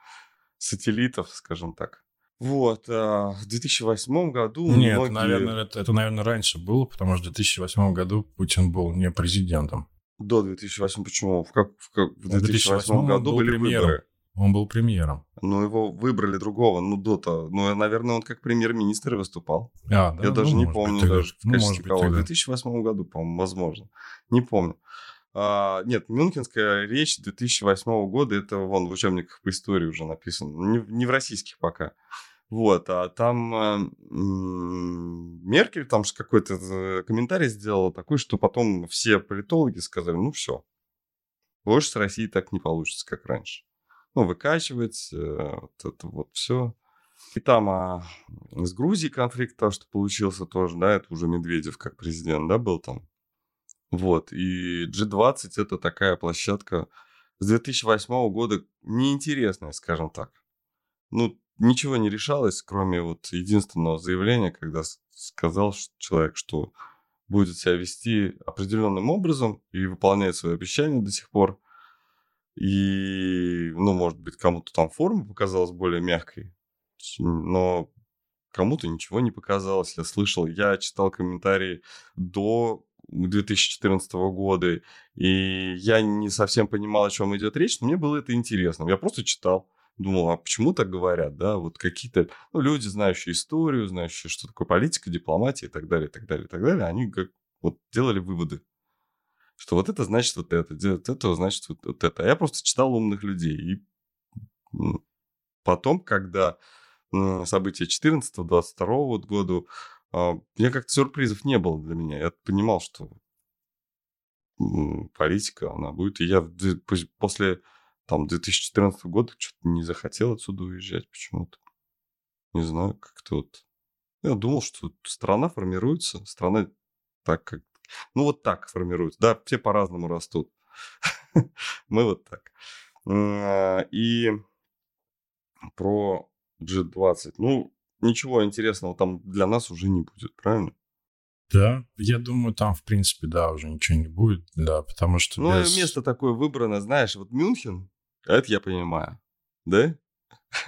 сателлитов, скажем так. Вот, а, в 2008 году Нет, многие- наверное, это, это, наверное, раньше было, потому что в 2008 году Путин был не президентом. До 2008, почему? В, как, в, как- в В 2008 2008 он году был были премьером. выборы. Он был премьером. Ну, его выбрали другого, ну, до-то. Ну, наверное, он как премьер-министр выступал. А, да? Я даже Ну, не может быть, помню тогда. даже в Ну, качестве быть, кого. В тогда. 2008 году, по-моему, возможно. Не помню. А, нет, Мюнхенская речь 2008 года, это вон в учебниках по истории уже написано. Не, в- не в российских пока. Вот, а там э, Меркель там же какой-то э, комментарий сделала такой, что потом все политологи сказали, ну все, больше с Россией так не получится, как раньше. Ну, выкачивать, э, вот это вот все. И там а, с Грузией конфликт, то, что получился тоже, да, это уже Медведев как президент, да, был там. Вот, и G20 это такая площадка с 2008 года неинтересная, скажем так. Ну, ничего не решалось, кроме вот единственного заявления, когда сказал человек, что будет себя вести определенным образом и выполняет свои обещания до сих пор. И, ну, может быть, кому-то там форма показалась более мягкой, но кому-то ничего не показалось. Я слышал, я читал комментарии до 2014 года, и я не совсем понимал, о чем идет речь, но мне было это интересно. Я просто читал, думал, а почему так говорят, да, вот какие-то ну, люди, знающие историю, знающие, что такое политика, дипломатия и так далее, и так далее, и так далее, они как вот делали выводы, что вот это значит вот это, вот это значит вот, вот это. А я просто читал умных людей. И потом, когда события 14-22 вот года, меня как-то сюрпризов не было для меня. Я понимал, что политика, она будет. И я после там 2014 года что-то не захотел отсюда уезжать почему-то. Не знаю, как-то вот... Я думал, что страна формируется, страна так, как... Ну, вот так формируется. Да, все по-разному растут. <laughs> Мы вот так. М, И про G20. Ну, ничего интересного там для нас уже не будет, правильно? Да, я думаю, там, в принципе, да, уже ничего не будет, да, потому что Ну, без- место такое выбрано, знаешь, вот Мюнхен, это я понимаю, да?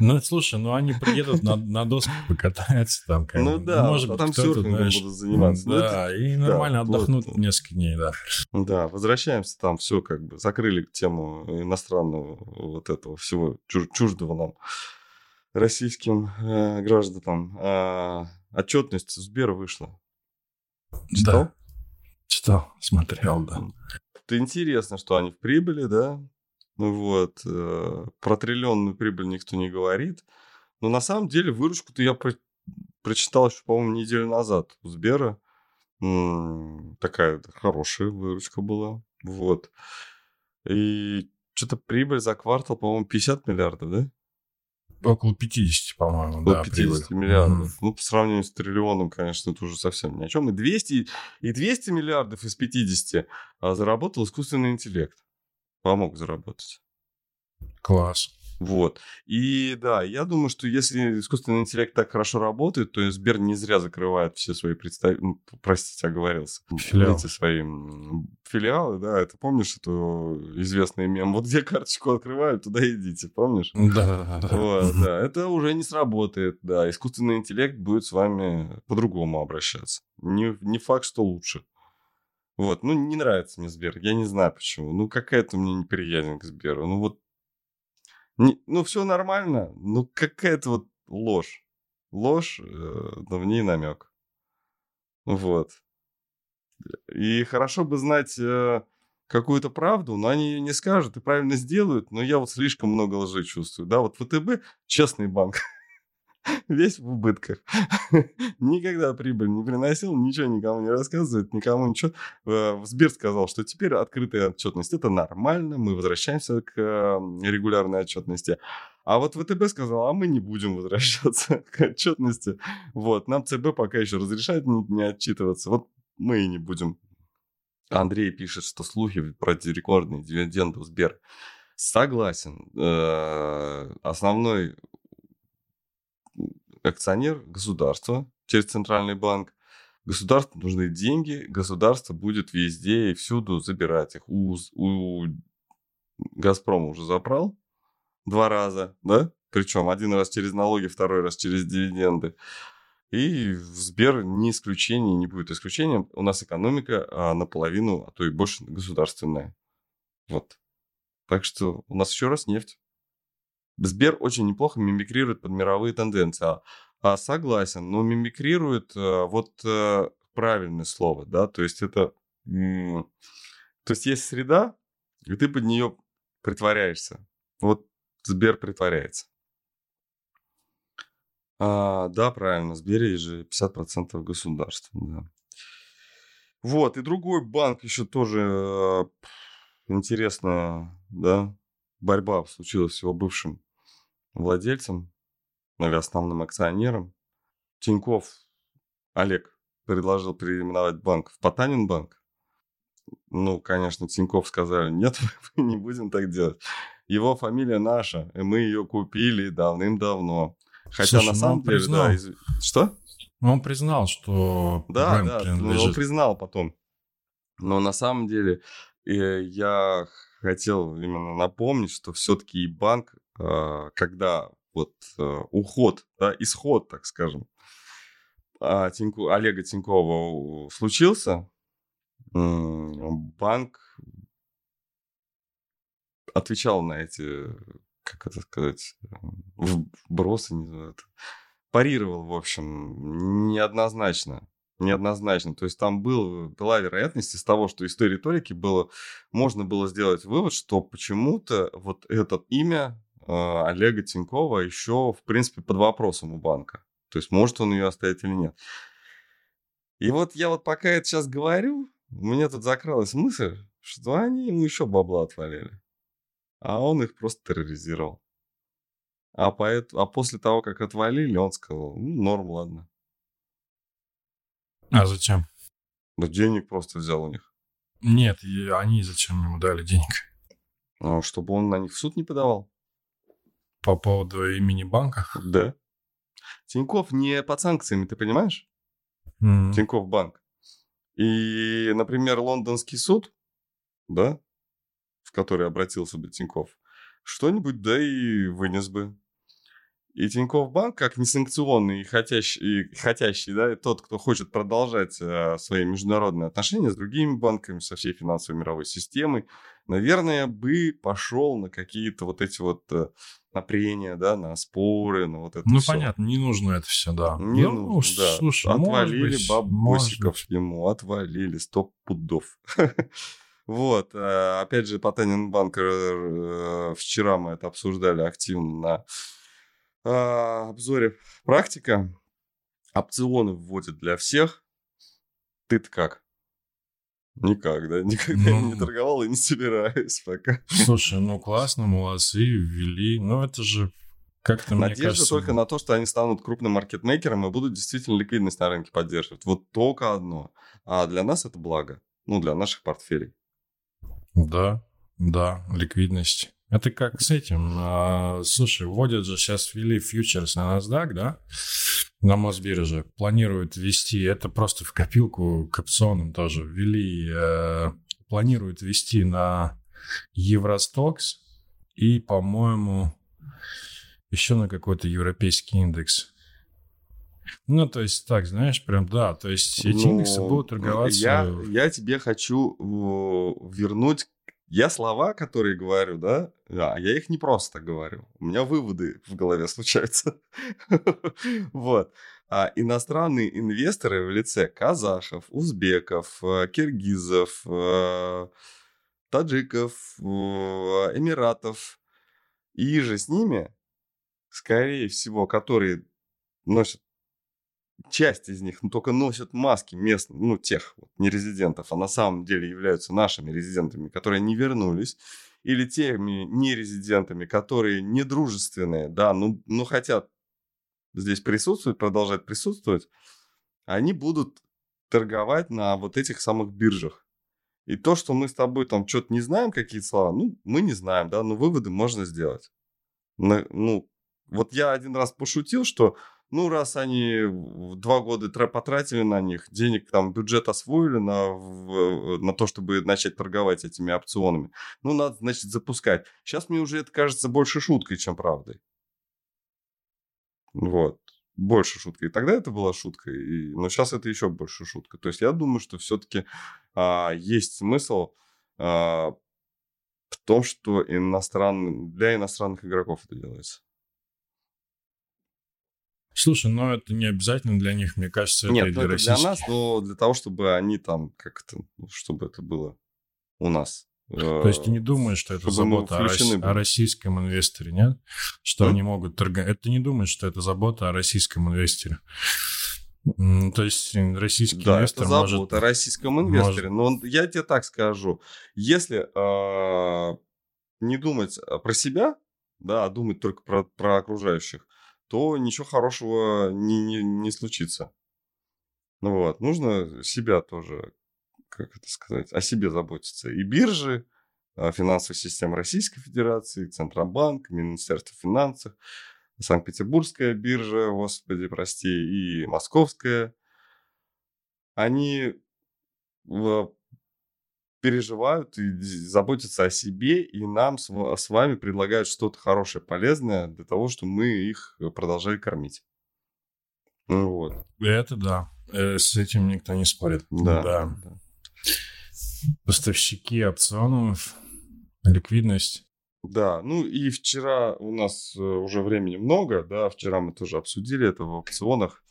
Ну, слушай, ну они приедут на, на досках <laughs> покатаются там. как Ну бы. да, может быть, там серфингом знаешь, будут заниматься. Ну, Да, и нормально вот. отдохнут несколько дней, да. Да, возвращаемся там, все как бы закрыли тему иностранного вот этого всего чуж- чуждого нам российским э, гражданам. А, отчетность Сбера вышла. Читал? Да. Читал, смотрел, да. Это интересно, что они в прибыли, да? Ну вот, э, про триллионную прибыль никто не говорит. Но на самом деле выручку-то я про- прочитал еще, по-моему, неделю назад у Сбера. Такая хорошая выручка была. Вот. И что-то прибыль за квартал, по-моему, 50 миллиардов, да? Около 50, по-моему, Около да, 50 прибыль. миллиардов. Мгм. Ну, по сравнению с триллионом, конечно, это уже совсем ни о чем. И 200, и 200 миллиардов из 50 а, заработал искусственный интеллект. Помог заработать. Класс. Вот. И да, я думаю, что если искусственный интеллект так хорошо работает, то Сбер не зря закрывает все свои представители, простите, оговорился, Филиалы. эти свои филиалы, да, это помнишь эту известный мем, вот где карточку открывают, туда идите, помнишь? Да, да, да. Вот, да, это уже не сработает, да, искусственный интеллект будет с вами по-другому обращаться. Не, не факт, что лучше. Вот, ну, не нравится мне Сбер, я не знаю почему. Ну, какая-то мне неприязнь к Сберу. Ну, вот, не- ну, все нормально, ну, какая-то вот ложь. Ложь, э, но в ней намек. Вот. И хорошо бы знать э, какую-то правду, но они ее не скажут и правильно сделают, но я вот слишком много лжи чувствую. Да, вот ВТБ честный банк. <laughs> Весь в убытках. <laughs> Никогда прибыль не приносил, ничего никому не рассказывает, никому ничего. Э, Сбер сказал, что теперь открытая отчетность это нормально, мы возвращаемся к э, регулярной отчетности. А вот ВТБ сказал, а мы не будем возвращаться <laughs> к отчетности. Вот, нам ЦБ пока еще разрешает не, не отчитываться. Вот мы и не будем. Андрей пишет, что слухи про рекордные дивиденды у Сбер. Согласен. Э, Основной акционер государство через центральный банк. Государству нужны деньги, государство будет везде и всюду забирать их. У, у Газпрома уже забрал два раза, да? Причем один раз через налоги, второй раз через дивиденды. И Сбер не исключение, не будет исключением. У нас экономика а, наполовину, а то и больше государственная. Вот. Так что у нас еще раз нефть. Сбер очень неплохо мимикрирует под мировые тенденции. А, а согласен, но мимикрирует э, вот э, правильное слово, да, то есть это... то есть есть среда, и ты под нее притворяешься. Вот Сбер притворяется. А, да, правильно, в Сбере же 50% государства, да. Вот, и другой банк еще тоже э, интересная, да, борьба случилась с его бывшим владельцем или основным акционером. Тиньков Олег предложил переименовать банк в Потанин банк. Ну, конечно, Тиньков сказали, нет, <laughs> мы не будем так делать. Его фамилия наша, и мы ее купили давным-давно. Хотя Слушай, на ну самом деле, признал. да, из- что? Ну, Он признал, что Да, да, ну, он принадлежит. признал потом. Но на самом деле э, я хотел именно напомнить, что все-таки и банк, когда вот э, уход, да, исход, так скажем, а, Тинько- Олега Тинькова случился, банк отвечал на эти, как это сказать, вбросы, не знаю, это, парировал, в общем, неоднозначно. Неоднозначно. То есть там был, была вероятность из того, что из той риторики было, можно было сделать вывод, что почему-то вот это имя Олега Тинькова еще, в принципе, под вопросом у банка. То есть может он ее оставить или нет. И вот я вот пока это сейчас говорю, у меня тут закралась мысль, что они ему еще бабла отвалили. А он их просто терроризировал. А, поэт... а после того, как отвалили, он сказал, ну, норм, ладно. А зачем? Да денег просто взял у них. Нет, и они зачем ему дали денег? Ну, чтобы он на них в суд не подавал. По поводу имени банка? Да. Тиньков не под санкциями, ты понимаешь? М. Тиньков банк. И, например, лондонский суд, да, в который обратился бы Тиньков, что-нибудь да и вынес бы. И Тинькофф Банк, как несанкционный и хотящий, и хотящий да, и тот, кто хочет продолжать э, свои международные отношения с другими банками, со всей финансовой мировой системой, наверное, бы пошел на какие-то вот эти вот э, напрения, да, на споры, на вот это Ну, всё. понятно, не нужно это все, да. Не ну, нужно, да. слушай, отвалили быть, бабосиков ему, отвалили сто пудов. <laughs> Вот, э, опять же, по Банк вчера мы это обсуждали активно на а, обзоре практика. Опционы вводят для всех. Ты-то как? Никак, да? <laughs> Никогда я не Ну. торговал и не собираюсь пока. Слушай, ну классно, молодцы, ввели. Ну, это же как-то, мне Надежда кажется... только на то, что они станут крупным маркетмейкером и будут действительно ликвидность на рынке поддерживать. Вот только одно. А для нас это благо. Ну, для наших портфелей. Да, да, ликвидность. Это как с этим. а, слушай, вводят же сейчас ввели фьючерс на NASDAQ, да? На Мосбирже. Планируют ввести, это просто в копилку к опционам тоже ввели. э, планируют ввести на Евростокс и, по-моему, еще на какой-то европейский индекс. Ну, то есть, так, знаешь, прям, да, то есть эти Ну, индексы будут торговаться... Я, я тебе хочу вернуть... Я слова, которые говорю, да, а я их не просто говорю. У меня выводы в голове случаются. <laughs> Вот. А иностранные инвесторы в лице казахов, узбеков, э, киргизов, э, таджиков, э, эмиратов и же с ними, скорее всего, которые носят часть из них ну, только носят маски местных, ну, тех вот, нерезидентов, а на самом деле являются нашими резидентами, которые не вернулись, или теми нерезидентами, которые недружественные, да, ну, ну хотят здесь присутствовать, продолжать присутствовать, они будут торговать на вот этих самых биржах. И то, что мы с тобой там что-то не знаем, какие слова, ну, мы не знаем, да, но выводы можно сделать. Ну, вот я один раз пошутил, что ну, раз они два года тра- потратили на них, денег там, бюджет освоили на, в- на то, чтобы начать торговать этими опционами, ну, надо, значит, запускать. Сейчас мне уже это кажется больше шуткой, чем правдой. Вот. Больше шуткой. И тогда это была шутка, и... но сейчас это еще больше шутка. То есть я думаю, что все-таки есть смысл а, в том, что иностран... для иностранных игроков это делается. Слушай, но это не обязательно для них, мне кажется, это Нет, и ну для это российских. для нас, но для того, чтобы они там как-то, ну, чтобы это было у нас. То есть ты не думаешь, что это забота о, рос- о российском инвесторе, нет? Что М? они могут торговать. Это ты не думаешь, что это забота о российском инвесторе? То есть российский Да, инвестор это может... забота о российском инвесторе. Но он- я тебе так скажу. Если а, не думать а, про себя, да, а думать только про, про окружающих, то ничего хорошего не, не, не случится. Ну вот, нужно себя тоже, как это сказать, о себе заботиться. И биржи, а, финансовая система Российской Федерации, Центробанк, Министерство финансов, Санкт-Петербургская биржа, господи, прости, и Московская, они переживают и заботятся о себе, и нам с, ва- с вами предлагают что-то хорошее, полезное для того, чтобы мы их продолжали кормить. Ну Вот. Это да. Э, С этим никто не спорит. Да. да. да. Поставщики опционов, ликвидность. Да, ну и вчера у нас э, уже времени много, да, вчера мы тоже обсудили это в опционах.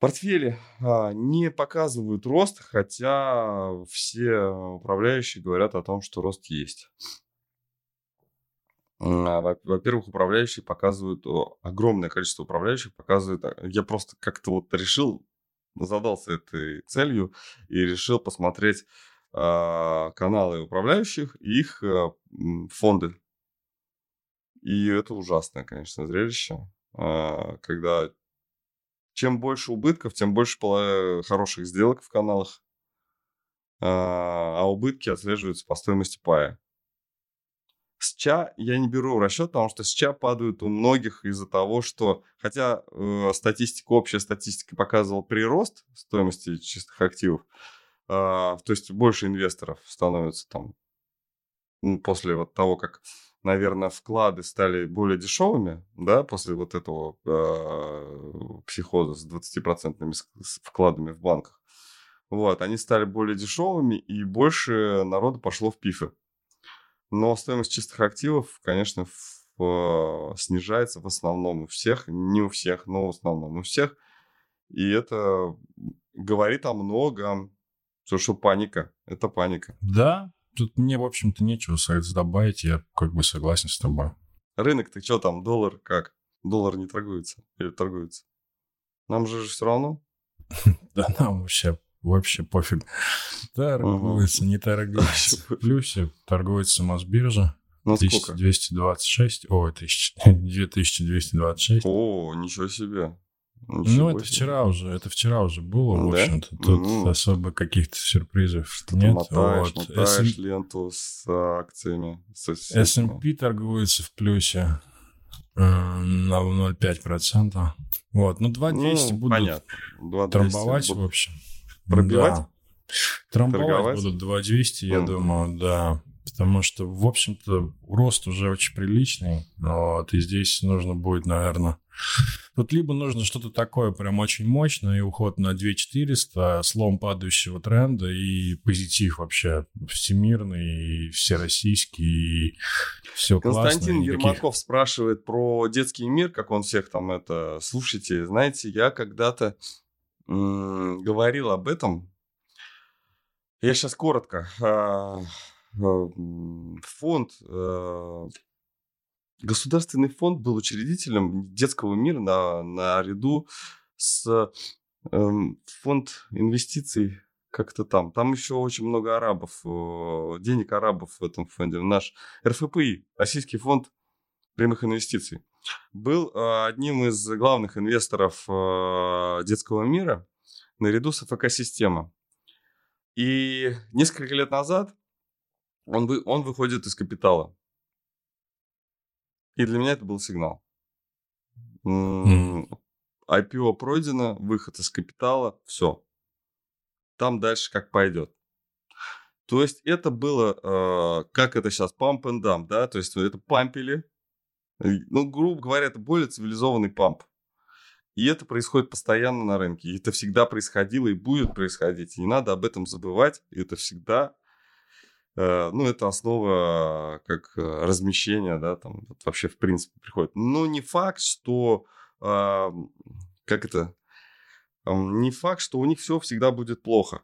Портфели а, не показывают рост, хотя все управляющие говорят о том, что рост есть. А, во- Во-первых, управляющие показывают, огромное количество управляющих показывает, а, я просто как-то вот решил, задался этой целью и решил посмотреть а, каналы управляющих и их м, фонды. И это ужасное, конечно, зрелище, а, когда чем больше убытков, тем больше хороших сделок в каналах, а а убытки отслеживаются по стоимости пая. С ЧА я не беру в расчет, потому что с ЧА падают у многих из-за того, что, хотя э, статистика, общая статистика показывала прирост стоимости чистых активов, а, то есть больше инвесторов становится там после вот того, как наверное, вклады стали более дешевыми, да, после вот этого э, психоза с 20% вкладами в банках. Вот, они стали более дешевыми, и больше народа пошло в пифы. Но стоимость чистых активов, конечно, в, э, снижается в основном у всех, не у всех, но в основном у всех. И это говорит о многом, что, что паника, это паника. Да, тут мне, в общем-то, нечего добавить, я как бы согласен с тобой. Рынок, ты что там, доллар как? Доллар не торгуется или торгуется? Нам же все равно. <laughs> Да нам вообще вообще пофиг. Торгуется, не торгуется. В плюсе торгуется Мосбиржа. Ну, 1226, о, 2226. <laughs> О, ничего себе. Ничего ну, это себе. вчера уже, это вчера уже было, в да? общем-то. Тут mm особо каких-то сюрпризов нет. Мотаешь, вот. мотаешь SM... ленту с акциями. S&P торгуется в плюсе э, на 0,5%. Вот, ну 2200 ну, будут понятно. 2200 трамбовать, будут... в общем. Пробивать? Да. Трамбовать Торговать? будут 2200, я mm. думаю, да. Потому что, в общем-то, рост уже очень приличный. Вот, и здесь нужно будет, наверное... Тут либо нужно что-то такое прям очень мощное, и уход на 2400, слом падающего тренда и позитив вообще всемирный, и всероссийский, и все Константин классно. Ермаков спрашивает про детский мир, как он всех там это... Слушайте, знаете, я когда-то говорил об этом. Я сейчас коротко. А, фонд, а, государственный фонд был учредителем детского мира на, наряду с эм, фонд инвестиций как-то там. Там еще очень много арабов, денег арабов в этом фонде. Наш РФПИ, Российский фонд прямых инвестиций был а, одним из главных инвесторов а, детского мира наряду с ФК-система. И несколько лет назад он, вы, он выходит из капитала. И для меня это был сигнал. Mm. IPO пройдено, выход из капитала, все. Там дальше как пойдет. То есть это было, э, как это сейчас, pump and dump, да, то есть это пампили, ну, грубо говоря, это более цивилизованный памп. И это происходит постоянно на рынке. И это всегда происходило и будет происходить. И не надо об этом забывать. И это всегда, ну, это основа как э, размещения, да, там вот вообще в принципе приходит. Но не факт, что, э, как это, э, не факт, что у них все всегда будет плохо.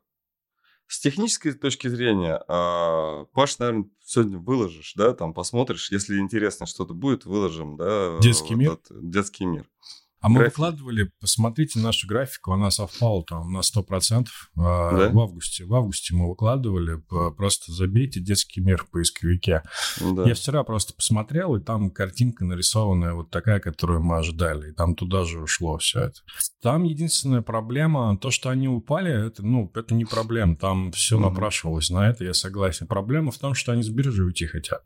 С технической точки зрения, э, Паш, наверное, сегодня выложишь, да, там посмотришь, если интересно что-то будет, выложим, да. Детский вот мир. детский мир. А мы График. выкладывали, посмотрите нашу графику, она совпала там на 100% а, да? в августе. В августе мы выкладывали, просто забейте детский мир в поисковике. Да. Я вчера просто посмотрел, и там картинка нарисованная вот такая, которую мы ожидали, и там туда же ушло все это. Там единственная проблема, то, что они упали, это, ну, это не проблема, там все напрашивалось на это, я согласен. Проблема в том, что они с биржи уйти хотят.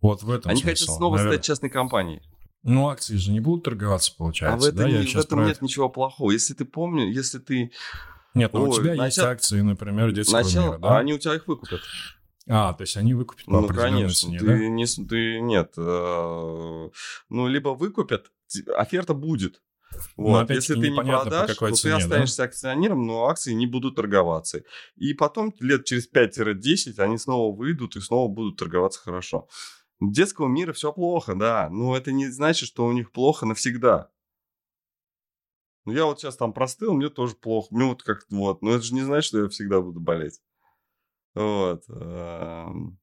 Вот в этом Они смысл. хотят снова Наверное... стать частной компанией. Ну, акции же не будут торговаться, получается. А в, да? не, в этом нет ничего плохого. Если ты помнишь, если ты... Нет, ну Ой, у тебя начал... есть акции, например, детского начал... мира, да? А они у тебя их выкупят. А, то есть они выкупят по ну, конечно, цене, ты да? Не, ты, нет. Э, ну, либо выкупят, оферта будет. Вот. Но, Если ты не продашь, то цене, ты останешься да? акционером, но акции не будут торговаться. И потом лет через 5-10 они снова выйдут и снова будут торговаться хорошо детского мира все плохо, да, но это не значит, что у них плохо навсегда. Ну, я вот сейчас там простыл, мне тоже плохо. Мне вот как вот. Но это же не значит, что я всегда буду болеть. Вот. Эм,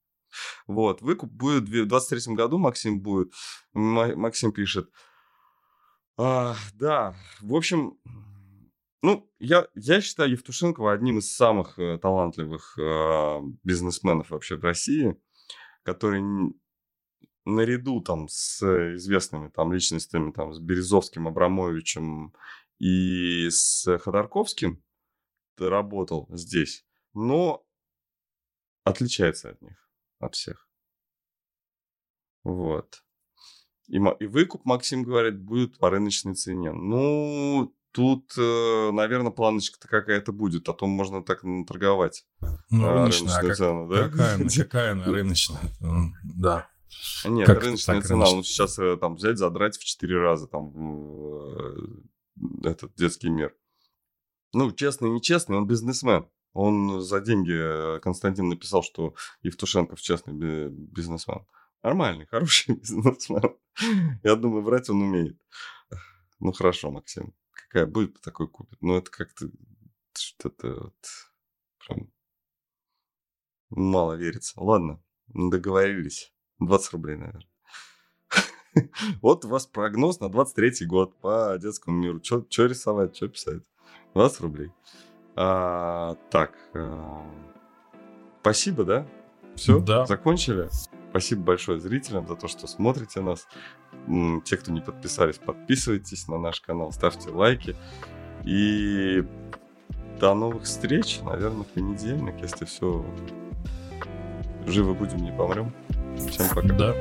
вот. Выкуп будет в 23 году, Максим будет. Максим пишет. А, да, в общем, ну, я, я считаю Евтушенкова одним из самых э, талантливых э, бизнесменов вообще в России, который наряду там с известными там личностями, там с Березовским, Абрамовичем и с Ходорковским работал здесь, но отличается от них, от всех. Вот. И, и выкуп, Максим говорит, будет по рыночной цене. Ну, тут, э, наверное, планочка-то какая-то будет, а то можно так торговать. Ну, рыночная, а как, цену, да? Какая, какая она <laughs> рыночная? Да. Нет, как рыночная цена, рыночная? ну сейчас там взять, задрать в 4 раза там э, этот детский мир. Ну, честный, нечестный, он бизнесмен. Он за деньги, э, Константин написал, что Евтушенков честный бизнесмен. Нормальный, <laughs> хороший бизнесмен. Я думаю, врать он умеет. Ну, хорошо, Максим. Какая будет, такой купит. Ну, это как-то что-то вот прям мало верится. Ладно, договорились. 20 рублей, наверное. <laughs> Вот у вас прогноз на 23-й год по детскому миру. Что рисовать, что писать? 20 рублей. А, так, а, спасибо, да? Все, да. закончили. Спасибо большое зрителям за то, что смотрите нас. Те, кто не подписались, подписывайтесь на наш канал, ставьте лайки. И до новых встреч, наверное, в понедельник, если все живы будем, не помрем. Всем пока. Да.